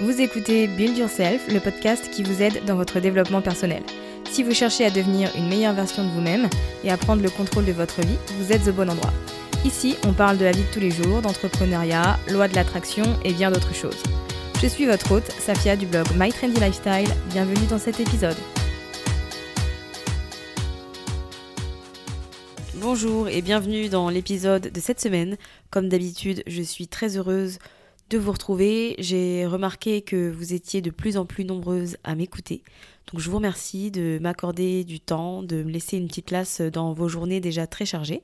Vous écoutez Build Yourself, le podcast qui vous aide dans votre développement personnel. Si vous cherchez à devenir une meilleure version de vous-même et à prendre le contrôle de votre vie, vous êtes au bon endroit. Ici, on parle de la vie de tous les jours, d'entrepreneuriat, loi de l'attraction et bien d'autres choses. Je suis votre hôte, Safia du blog My Trendy Lifestyle. Bienvenue dans cet épisode. Bonjour et bienvenue dans l'épisode de cette semaine. Comme d'habitude, je suis très heureuse de vous retrouver. J'ai remarqué que vous étiez de plus en plus nombreuses à m'écouter. Donc je vous remercie de m'accorder du temps, de me laisser une petite place dans vos journées déjà très chargées.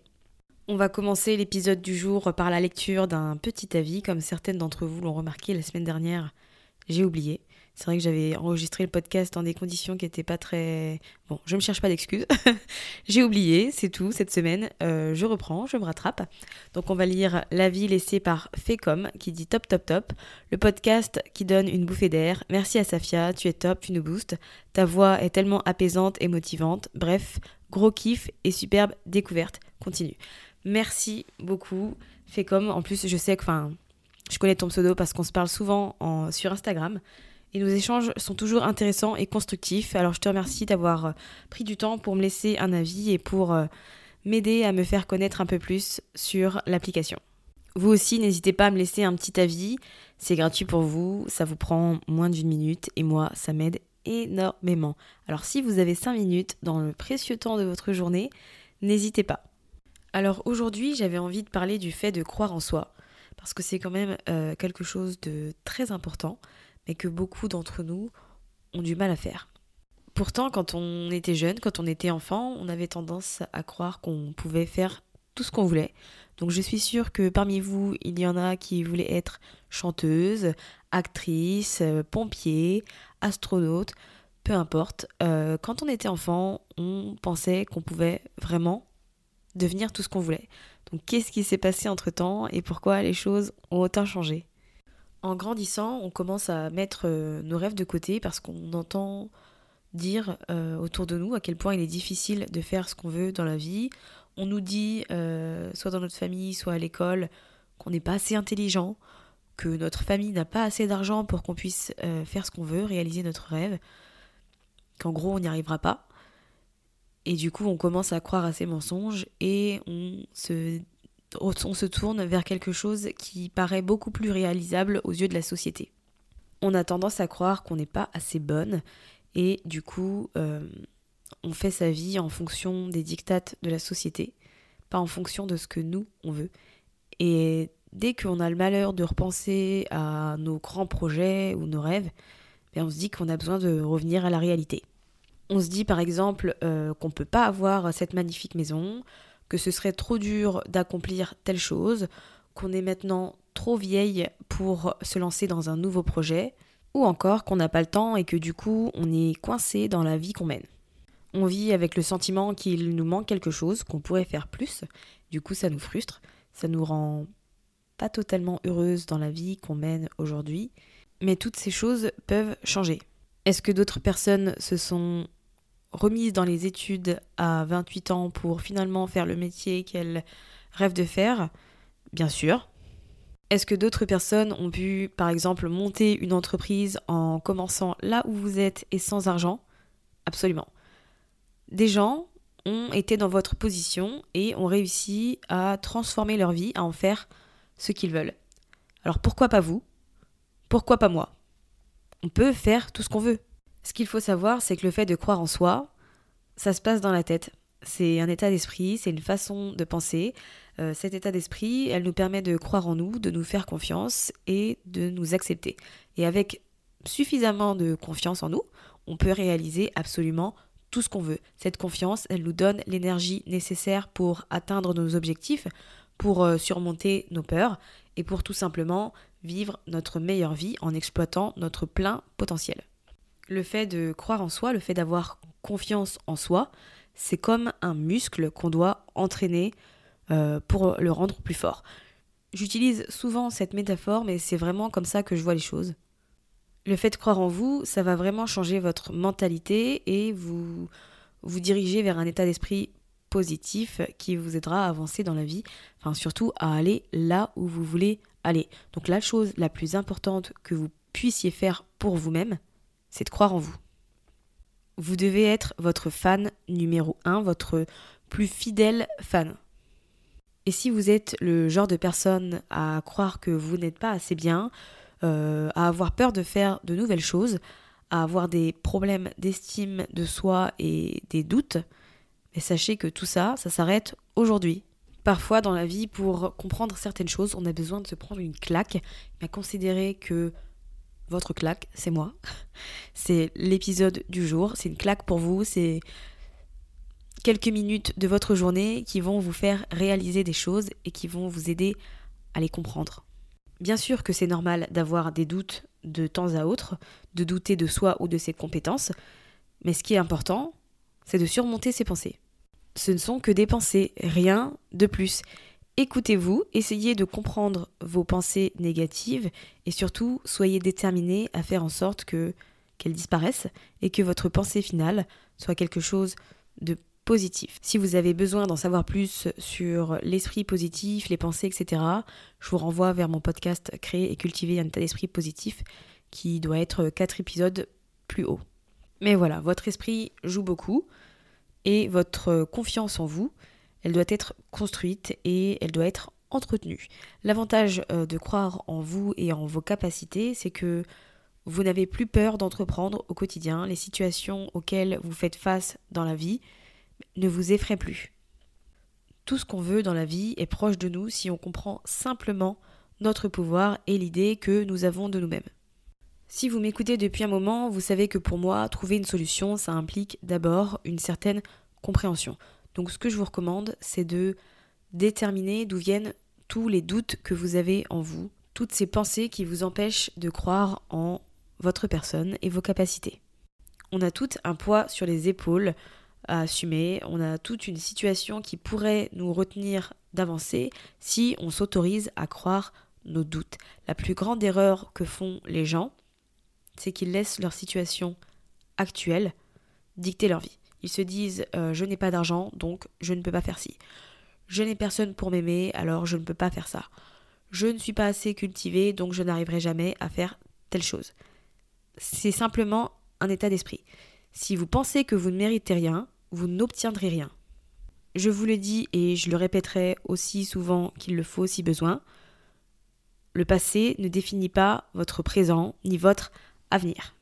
On va commencer l'épisode du jour par la lecture d'un petit avis, comme certaines d'entre vous l'ont remarqué la semaine dernière. J'ai oublié. C'est vrai que j'avais enregistré le podcast dans des conditions qui n'étaient pas très... Bon, je ne me cherche pas d'excuses. J'ai oublié, c'est tout, cette semaine. Euh, je reprends, je me rattrape. Donc on va lire l'avis laissé par Fécom qui dit top top top. Le podcast qui donne une bouffée d'air. Merci à Safia, tu es top, tu nous boostes. Ta voix est tellement apaisante et motivante. Bref, gros kiff et superbe découverte. Continue. Merci beaucoup Fécom. En plus, je sais que... Enfin, je connais ton pseudo parce qu'on se parle souvent en, sur Instagram. Et nos échanges sont toujours intéressants et constructifs. Alors je te remercie d'avoir euh, pris du temps pour me laisser un avis et pour euh, m'aider à me faire connaître un peu plus sur l'application. Vous aussi, n'hésitez pas à me laisser un petit avis. C'est gratuit pour vous, ça vous prend moins d'une minute et moi, ça m'aide énormément. Alors si vous avez 5 minutes dans le précieux temps de votre journée, n'hésitez pas. Alors aujourd'hui, j'avais envie de parler du fait de croire en soi, parce que c'est quand même euh, quelque chose de très important mais que beaucoup d'entre nous ont du mal à faire. Pourtant, quand on était jeune, quand on était enfant, on avait tendance à croire qu'on pouvait faire tout ce qu'on voulait. Donc je suis sûre que parmi vous, il y en a qui voulaient être chanteuse, actrice, euh, pompier, astronaute, peu importe. Euh, quand on était enfant, on pensait qu'on pouvait vraiment devenir tout ce qu'on voulait. Donc qu'est-ce qui s'est passé entre-temps et pourquoi les choses ont autant changé? En grandissant, on commence à mettre euh, nos rêves de côté parce qu'on entend dire euh, autour de nous à quel point il est difficile de faire ce qu'on veut dans la vie. On nous dit, euh, soit dans notre famille, soit à l'école, qu'on n'est pas assez intelligent, que notre famille n'a pas assez d'argent pour qu'on puisse faire ce qu'on veut, réaliser notre rêve, qu'en gros on n'y arrivera pas. Et du coup, on commence à croire à ces mensonges et on se on se tourne vers quelque chose qui paraît beaucoup plus réalisable aux yeux de la société. On a tendance à croire qu'on n'est pas assez bonne et du coup euh, on fait sa vie en fonction des dictates de la société, pas en fonction de ce que nous on veut. Et dès qu'on a le malheur de repenser à nos grands projets ou nos rêves, ben, on se dit qu'on a besoin de revenir à la réalité. On se dit par exemple euh, qu'on ne peut pas avoir cette magnifique maison, que ce serait trop dur d'accomplir telle chose, qu'on est maintenant trop vieille pour se lancer dans un nouveau projet, ou encore qu'on n'a pas le temps et que du coup on est coincé dans la vie qu'on mène. On vit avec le sentiment qu'il nous manque quelque chose, qu'on pourrait faire plus, du coup ça nous frustre, ça nous rend pas totalement heureuse dans la vie qu'on mène aujourd'hui, mais toutes ces choses peuvent changer. Est-ce que d'autres personnes se sont remises dans les études à 28 ans pour finalement faire le métier qu'elles rêvent de faire Bien sûr. Est-ce que d'autres personnes ont pu, par exemple, monter une entreprise en commençant là où vous êtes et sans argent? Absolument. Des gens ont été dans votre position et ont réussi à transformer leur vie, à en faire ce qu'ils veulent. Alors pourquoi pas vous? Pourquoi pas moi? On peut faire tout ce qu'on veut. Ce qu'il faut savoir, c'est que le fait de croire en soi, ça se passe dans la tête. C'est un état d'esprit, c'est une façon de penser. Euh, cet état d'esprit, elle nous permet de croire en nous, de nous faire confiance et de nous accepter. Et avec suffisamment de confiance en nous, on peut réaliser absolument tout ce qu'on veut. Cette confiance, elle nous donne l'énergie nécessaire pour atteindre nos objectifs, pour euh, surmonter nos peurs et pour tout simplement vivre notre meilleure vie en exploitant notre plein potentiel. Le fait de croire en soi, le fait d'avoir confiance en soi, c'est comme un muscle qu'on doit entraîner euh, pour le rendre plus fort. J'utilise souvent cette métaphore, mais c'est vraiment comme ça que je vois les choses. Le fait de croire en vous, ça va vraiment changer votre mentalité et vous vous diriger vers un état d'esprit positif qui vous aidera à avancer dans la vie, enfin surtout à aller là où vous voulez aller. Donc la chose la plus importante que vous puissiez faire pour vous-même, c'est de croire en vous. Vous devez être votre fan numéro un, votre plus fidèle fan. Et si vous êtes le genre de personne à croire que vous n'êtes pas assez bien, euh, à avoir peur de faire de nouvelles choses, à avoir des problèmes d'estime de soi et des doutes, mais sachez que tout ça, ça s'arrête aujourd'hui. Parfois dans la vie, pour comprendre certaines choses, on a besoin de se prendre une claque, mais considérer que votre claque, c'est moi. C'est l'épisode du jour, c'est une claque pour vous, c'est quelques minutes de votre journée qui vont vous faire réaliser des choses et qui vont vous aider à les comprendre. Bien sûr que c'est normal d'avoir des doutes de temps à autre, de douter de soi ou de ses compétences, mais ce qui est important, c'est de surmonter ses pensées. Ce ne sont que des pensées, rien de plus. Écoutez-vous, essayez de comprendre vos pensées négatives et surtout soyez déterminé à faire en sorte que qu'elles disparaissent et que votre pensée finale soit quelque chose de positif. Si vous avez besoin d'en savoir plus sur l'esprit positif, les pensées, etc., je vous renvoie vers mon podcast Créer et cultiver un état d'esprit positif qui doit être 4 épisodes plus haut. Mais voilà, votre esprit joue beaucoup et votre confiance en vous, elle doit être construite et elle doit être entretenue. L'avantage euh, de croire en vous et en vos capacités, c'est que vous n'avez plus peur d'entreprendre au quotidien les situations auxquelles vous faites face dans la vie ne vous effraie plus. Tout ce qu'on veut dans la vie est proche de nous si on comprend simplement notre pouvoir et l'idée que nous avons de nous-mêmes. Si vous m'écoutez depuis un moment, vous savez que pour moi, trouver une solution, ça implique d'abord une certaine compréhension. Donc ce que je vous recommande, c'est de déterminer d'où viennent tous les doutes que vous avez en vous, toutes ces pensées qui vous empêchent de croire en votre personne et vos capacités. On a toutes un poids sur les épaules à assumer, on a toute une situation qui pourrait nous retenir d'avancer si on s'autorise à croire nos doutes. La plus grande erreur que font les gens, c'est qu'ils laissent leur situation actuelle dicter leur vie. Ils se disent euh, je n'ai pas d'argent, donc je ne peux pas faire ci. Je n'ai personne pour m'aimer, alors je ne peux pas faire ça. Je ne suis pas assez cultivé, donc je n'arriverai jamais à faire telle chose. C'est simplement un état d'esprit. Si vous pensez que vous ne méritez rien, vous n'obtiendrez rien. Je vous le dis et je le répéterai aussi souvent qu'il le faut si besoin. Le passé ne définit pas votre présent ni votre avenir.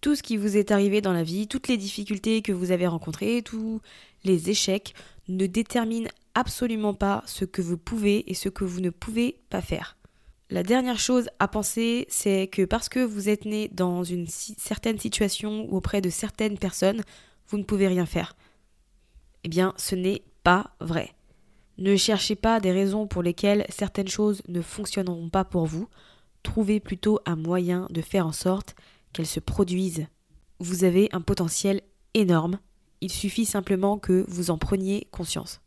Tout ce qui vous est arrivé dans la vie, toutes les difficultés que vous avez rencontrées, tous les échecs ne déterminent absolument pas ce que vous pouvez et ce que vous ne pouvez pas faire. La dernière chose à penser, c'est que parce que vous êtes né dans une certaine situation ou auprès de certaines personnes, vous ne pouvez rien faire. Eh bien, ce n'est pas vrai. Ne cherchez pas des raisons pour lesquelles certaines choses ne fonctionneront pas pour vous. Trouvez plutôt un moyen de faire en sorte qu'elles se produisent. Vous avez un potentiel énorme. Il suffit simplement que vous en preniez conscience.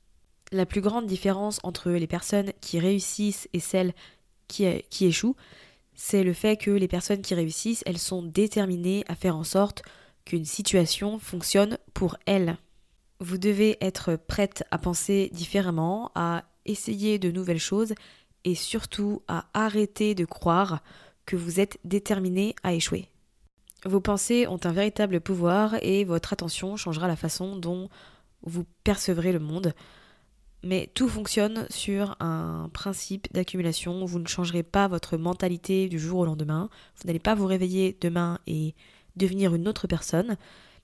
La plus grande différence entre les personnes qui réussissent et celles qui, échouent, c'est le fait que les personnes qui réussissent, elles sont déterminées à faire en sorte qu'une situation fonctionne pour elles. Vous devez être prête à penser différemment, à essayer de nouvelles choses et surtout à arrêter de croire que vous êtes déterminé à échouer. Vos pensées ont un véritable pouvoir et votre attention changera la façon dont vous percevrez le monde. Mais tout fonctionne sur un principe d'accumulation. Vous ne changerez pas votre mentalité du jour au lendemain. Vous n'allez pas vous réveiller demain et devenir une autre personne.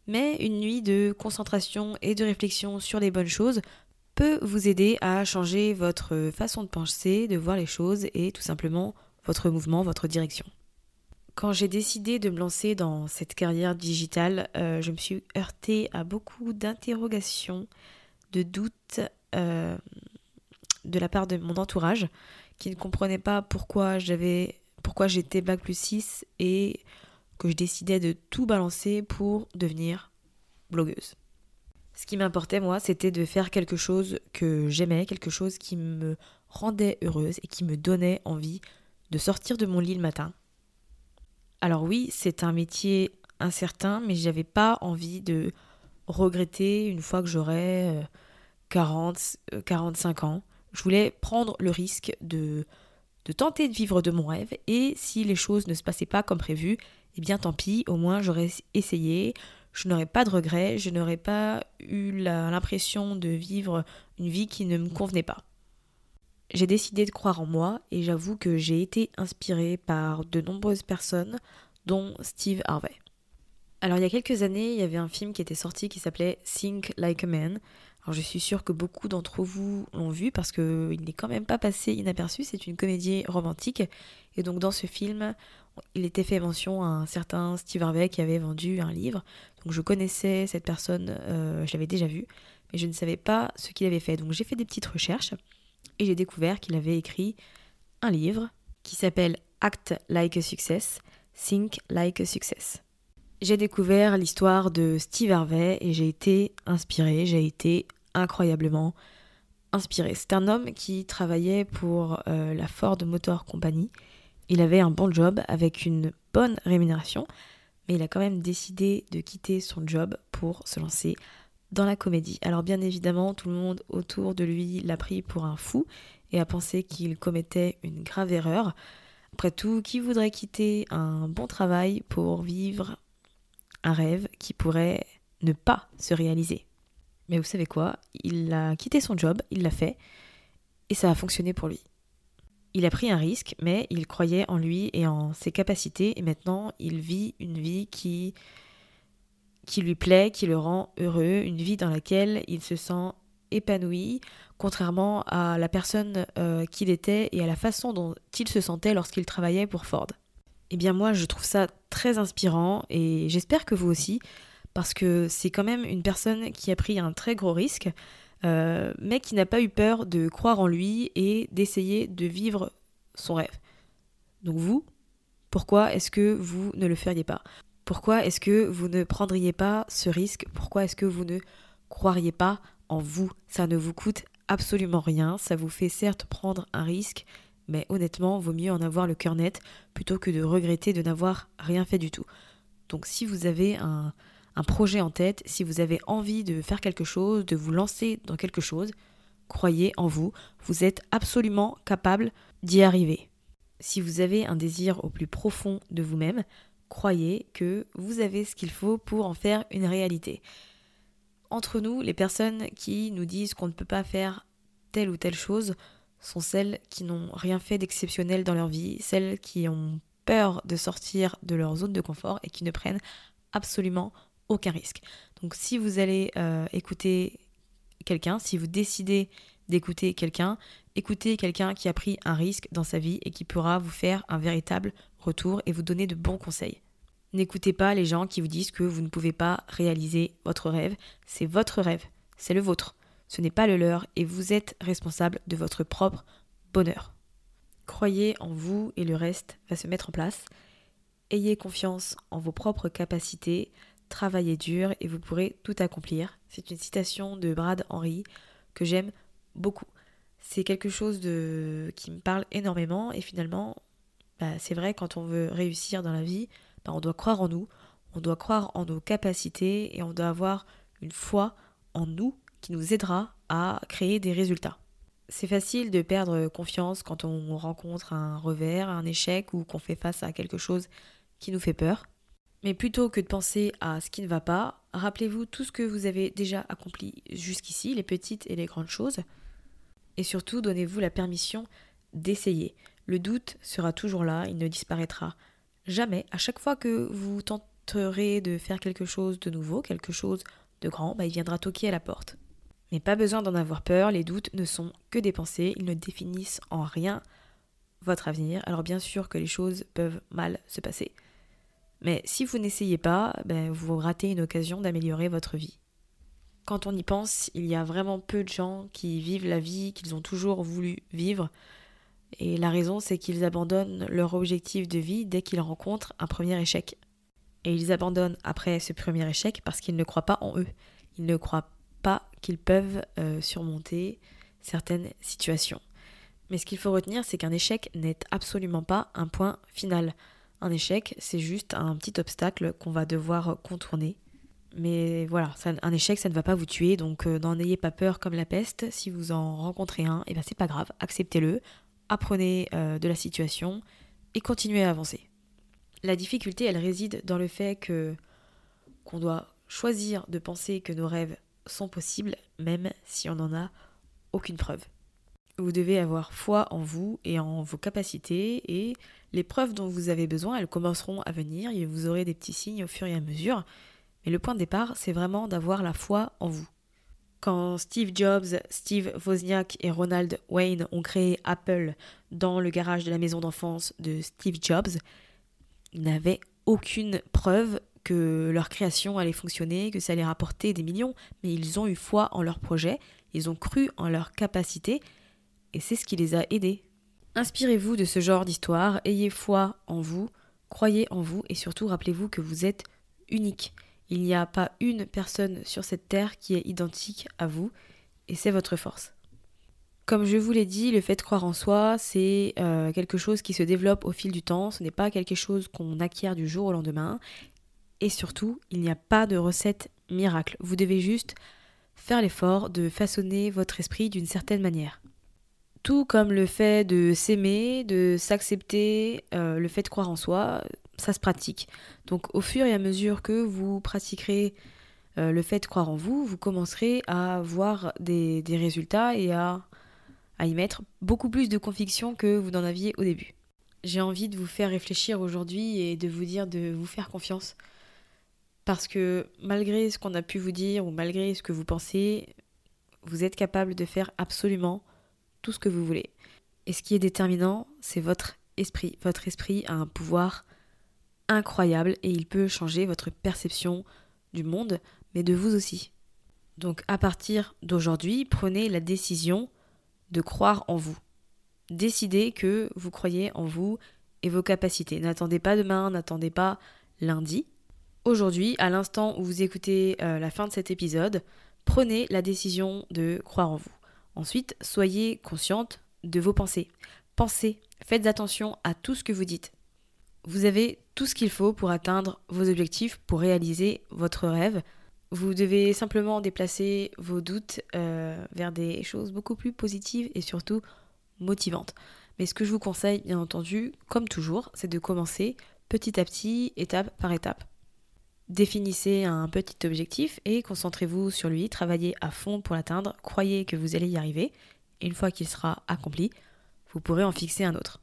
Mais une nuit de concentration et de réflexion sur les bonnes choses peut vous aider à changer votre façon de penser, de voir les choses et tout simplement votre mouvement, votre direction. Quand j'ai décidé de me lancer dans cette carrière digitale, euh, je me suis heurtée à beaucoup d'interrogations, de doutes euh, de la part de mon entourage qui ne comprenait pas pourquoi j'avais pourquoi j'étais bac plus 6 et que je décidais de tout balancer pour devenir blogueuse. Ce qui m'importait, moi, c'était de faire quelque chose que j'aimais, quelque chose qui me rendait heureuse et qui me donnait envie de sortir de mon lit le matin. Alors oui, c'est un métier incertain, mais j'avais pas envie de regretter une fois que j'aurais 40, euh, 45 euh, ans. Je voulais prendre le risque de, de tenter de vivre de mon rêve et si les choses ne se passaient pas comme prévu, eh bien tant pis, au moins j'aurais essayé, je n'aurais pas de regrets, je n'aurais pas eu l'impression de vivre une vie qui ne me convenait pas. J'ai décidé de croire en moi et j'avoue que j'ai été inspirée par de nombreuses personnes, dont Steve Harvey. Alors il y a quelques années, il y avait un film qui était sorti qui s'appelait Think Like a Man. Alors je suis sûre que beaucoup d'entre vous l'ont vu parce qu'il n'est quand même pas passé inaperçu, c'est une comédie romantique. Et donc dans ce film, il était fait mention à un certain Steve Harvey qui avait vendu un livre. Donc je connaissais cette personne, euh, je l'avais déjà vue, mais je ne savais pas ce qu'il avait fait. Donc j'ai fait des petites recherches et j'ai découvert qu'il avait écrit un livre qui s'appelle Act Like a Success, Think Like a Success. J'ai découvert l'histoire de Steve Harvey et j'ai été inspirée, j'ai été incroyablement inspirée. C'est un homme qui travaillait pour euh, la Ford Motor Company il avait un bon job avec une bonne rémunération, mais il a quand même décidé de quitter son job pour se lancer dans la comédie. Alors bien évidemment, tout le monde autour de lui l'a pris pour un fou et a pensé qu'il commettait une grave erreur. Après tout, qui voudrait quitter un bon travail pour vivre un rêve qui pourrait ne pas se réaliser? Mais vous savez quoi? Il a quitté son job, il l'a fait, et ça a fonctionné pour lui. Il a pris un risque, mais il croyait en lui et en ses capacités, et maintenant il vit une vie qui, qui lui plaît, qui le rend heureux, une vie dans laquelle il se sent épanoui, contrairement à la personne euh, qu'il était et à la façon dont il se sentait lorsqu'il travaillait pour Ford. Eh bien moi, je trouve ça très inspirant et j'espère que vous aussi, parce que c'est quand même une personne qui a pris un très gros risque, euh, mais qui n'a pas eu peur de croire en lui et d'essayer de vivre son rêve. Donc vous, pourquoi est-ce que vous ne le feriez pas? Pourquoi est-ce que vous ne prendriez pas ce risque? Pourquoi est-ce que vous ne croiriez pas en vous? Ça ne vous coûte absolument rien, ça vous fait certes prendre un risque, mais honnêtement, vaut mieux en avoir le cœur net plutôt que de regretter de n'avoir rien fait du tout. Donc si vous avez un, un projet en tête, si vous avez envie de faire quelque chose, de vous lancer dans quelque chose, croyez en vous, vous êtes absolument capable d'y arriver. Si vous avez un désir au plus profond de vous-même, croyez que vous avez ce qu'il faut pour en faire une réalité. Entre nous, les personnes qui nous disent qu'on ne peut pas faire telle ou telle chose sont celles qui n'ont rien fait d'exceptionnel dans leur vie, celles qui ont peur de sortir de leur zone de confort et qui ne prennent absolument aucun risque. Donc si vous allez euh, écouter quelqu'un, si vous décidez d'écouter quelqu'un, écoutez quelqu'un qui a pris un risque dans sa vie et qui pourra vous faire un véritable et vous donner de bons conseils. N'écoutez pas les gens qui vous disent que vous ne pouvez pas réaliser votre rêve. C'est votre rêve, c'est le vôtre. Ce n'est pas le leur et vous êtes responsable de votre propre bonheur. Croyez en vous et le reste va se mettre en place. Ayez confiance en vos propres capacités, travaillez dur et vous pourrez tout accomplir. C'est une citation de Brad Henry que j'aime beaucoup. C'est quelque chose qui me parle énormément et finalement, bah, c'est vrai quand on veut réussir dans la vie, bah, on doit croire en nous, on doit croire en nos capacités et on doit avoir une foi en nous qui nous aidera à créer des résultats. C'est facile de perdre confiance quand on rencontre un revers, un échec ou qu'on fait face à quelque chose qui nous fait peur. Mais plutôt que de penser à ce qui ne va pas, rappelez-vous tout ce que vous avez déjà accompli jusqu'ici, les petites et les grandes choses. Et surtout, donnez-vous la permission d'essayer. Le doute sera toujours là, il ne disparaîtra jamais. À chaque fois que vous tenterez de faire quelque chose de nouveau, quelque chose de grand, bah, il viendra toquer à la porte. Mais pas besoin d'en avoir peur, les doutes ne sont que des pensées, ils ne définissent en rien votre avenir. Alors bien sûr que les choses peuvent mal se passer. Mais si vous n'essayez pas, ben, vous ratez une occasion d'améliorer votre vie. Quand on y pense, il y a vraiment peu de gens qui vivent la vie qu'ils ont toujours voulu vivre. Et la raison, c'est qu'ils abandonnent leur objectif de vie dès qu'ils rencontrent un premier échec. Et ils abandonnent après ce premier échec parce qu'ils ne croient pas en eux. Ils ne croient pas qu'ils peuvent euh, surmonter certaines situations. Mais ce qu'il faut retenir, c'est qu'un échec n'est absolument pas un point final. Un échec, c'est juste un petit obstacle qu'on va devoir contourner. Mais voilà, un échec, ça ne va pas vous tuer, donc euh, n'en ayez pas peur comme la peste. Si vous en rencontrez un, et eh ben c'est pas grave, acceptez-le, apprenez euh, de la situation et continuez à avancer. La difficulté, elle réside dans le fait que qu'on doit choisir de penser que nos rêves sont possibles, même si on n'en a aucune preuve. Vous devez avoir foi en vous et en vos capacités et les preuves dont vous avez besoin, elles commenceront à venir et vous aurez des petits signes au fur et à mesure. Mais le point de départ, c'est vraiment d'avoir la foi en vous. Quand Steve Jobs, Steve Wozniak et Ronald Wayne ont créé Apple dans le garage de la maison d'enfance de Steve Jobs, ils n'avaient aucune preuve que leur création allait fonctionner, que ça allait rapporter des millions, mais ils ont eu foi en leur projet, ils ont cru en leur capacité et c'est ce qui les a aidés. Inspirez-vous de ce genre d'histoire, ayez foi en vous, croyez en vous et surtout rappelez-vous que vous êtes unique. Il n'y a pas une personne sur cette terre qui est identique à vous et c'est votre force. Comme je vous l'ai dit, le fait de croire en soi, c'est euh, quelque chose qui se développe au fil du temps, ce n'est pas quelque chose qu'on acquiert du jour au lendemain. Et surtout, il n'y a pas de recette miracle. Vous devez juste faire l'effort de façonner votre esprit d'une certaine manière. Tout comme le fait de s'aimer, de s'accepter, euh, le fait de croire en soi, ça se pratique. Donc au fur et à mesure que vous pratiquerez euh, le fait de croire en vous, vous commencerez à voir des, résultats et à, à y mettre beaucoup plus de conviction que vous n'en aviez au début. J'ai envie de vous faire réfléchir aujourd'hui et de vous dire de vous faire confiance. Parce que malgré ce qu'on a pu vous dire ou malgré ce que vous pensez, vous êtes capable de faire absolument tout ce que vous voulez. Et ce qui est déterminant, c'est votre esprit. Votre esprit a un pouvoir incroyable et il peut changer votre perception du monde, mais de vous aussi. Donc à partir d'aujourd'hui, prenez la décision de croire en vous. Décidez que vous croyez en vous et vos capacités. N'attendez pas demain, n'attendez pas lundi. Aujourd'hui, à l'instant où vous écoutez euh, la fin de cet épisode, prenez la décision de croire en vous. Ensuite, soyez consciente de vos pensées. Pensez, faites attention à tout ce que vous dites. Vous avez tout ce qu'il faut pour atteindre vos objectifs, pour réaliser votre rêve. Vous devez simplement déplacer vos doutes euh, vers des choses beaucoup plus positives et surtout motivantes. Mais ce que je vous conseille, bien entendu, comme toujours, c'est de commencer petit à petit, étape par étape. Définissez un petit objectif et concentrez-vous sur lui, travaillez à fond pour l'atteindre, croyez que vous allez y arriver, une fois qu'il sera accompli, vous pourrez en fixer un autre.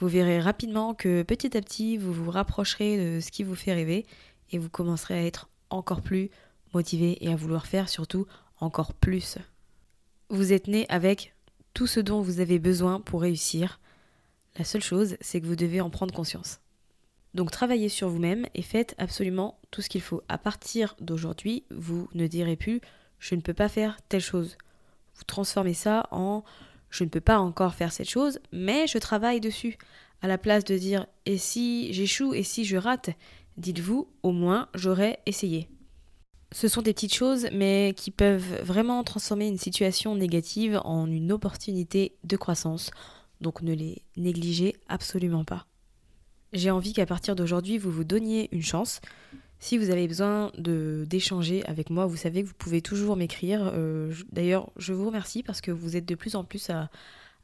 Vous verrez rapidement que petit à petit, vous vous rapprocherez de ce qui vous fait rêver et vous commencerez à être encore plus motivé et à vouloir faire surtout encore plus. Vous êtes né avec tout ce dont vous avez besoin pour réussir. La seule chose, c'est que vous devez en prendre conscience. Donc travaillez sur vous-même et faites absolument tout ce qu'il faut. À partir d'aujourd'hui, vous ne direz plus je ne peux pas faire telle chose. Vous transformez ça en je ne peux pas encore faire cette chose, mais je travaille dessus. À la place de dire et si j'échoue et si je rate, dites-vous au moins j'aurais essayé. Ce sont des petites choses, mais qui peuvent vraiment transformer une situation négative en une opportunité de croissance. Donc ne les négligez absolument pas. J'ai envie qu'à partir d'aujourd'hui, vous vous donniez une chance. Si vous avez besoin d'échanger avec moi, vous savez que vous pouvez toujours m'écrire. Euh, D'ailleurs, je vous remercie parce que vous êtes de plus en plus à,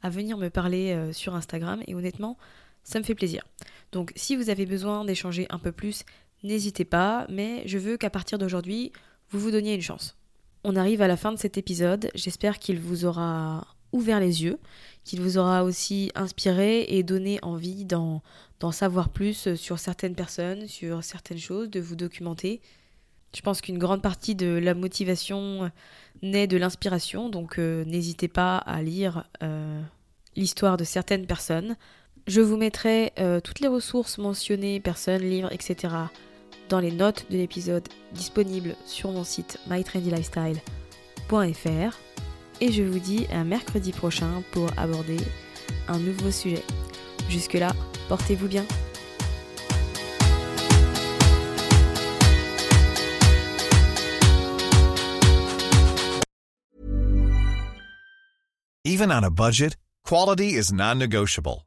à venir me parler euh, sur Instagram et honnêtement, ça me fait plaisir. Donc si vous avez besoin d'échanger un peu plus, n'hésitez pas, mais je veux qu'à partir d'aujourd'hui, vous vous donniez une chance. On arrive à la fin de cet épisode, j'espère qu'il vous aura ouvert les yeux, qu'il vous aura aussi inspiré et donné envie d'en savoir plus sur certaines personnes, sur certaines choses, de vous documenter. Je pense qu'une grande partie de la motivation naît de l'inspiration, donc euh, n'hésitez pas à lire euh, l'histoire de certaines personnes. Je vous mettrai euh, toutes les ressources mentionnées, personnes, livres, etc. dans les notes de l'épisode disponibles sur mon site mytrendylifestyle.fr et je vous dis à mercredi prochain pour aborder un nouveau sujet. Jusque-là, portez-vous bien. Even on a budget, quality is non-negotiable.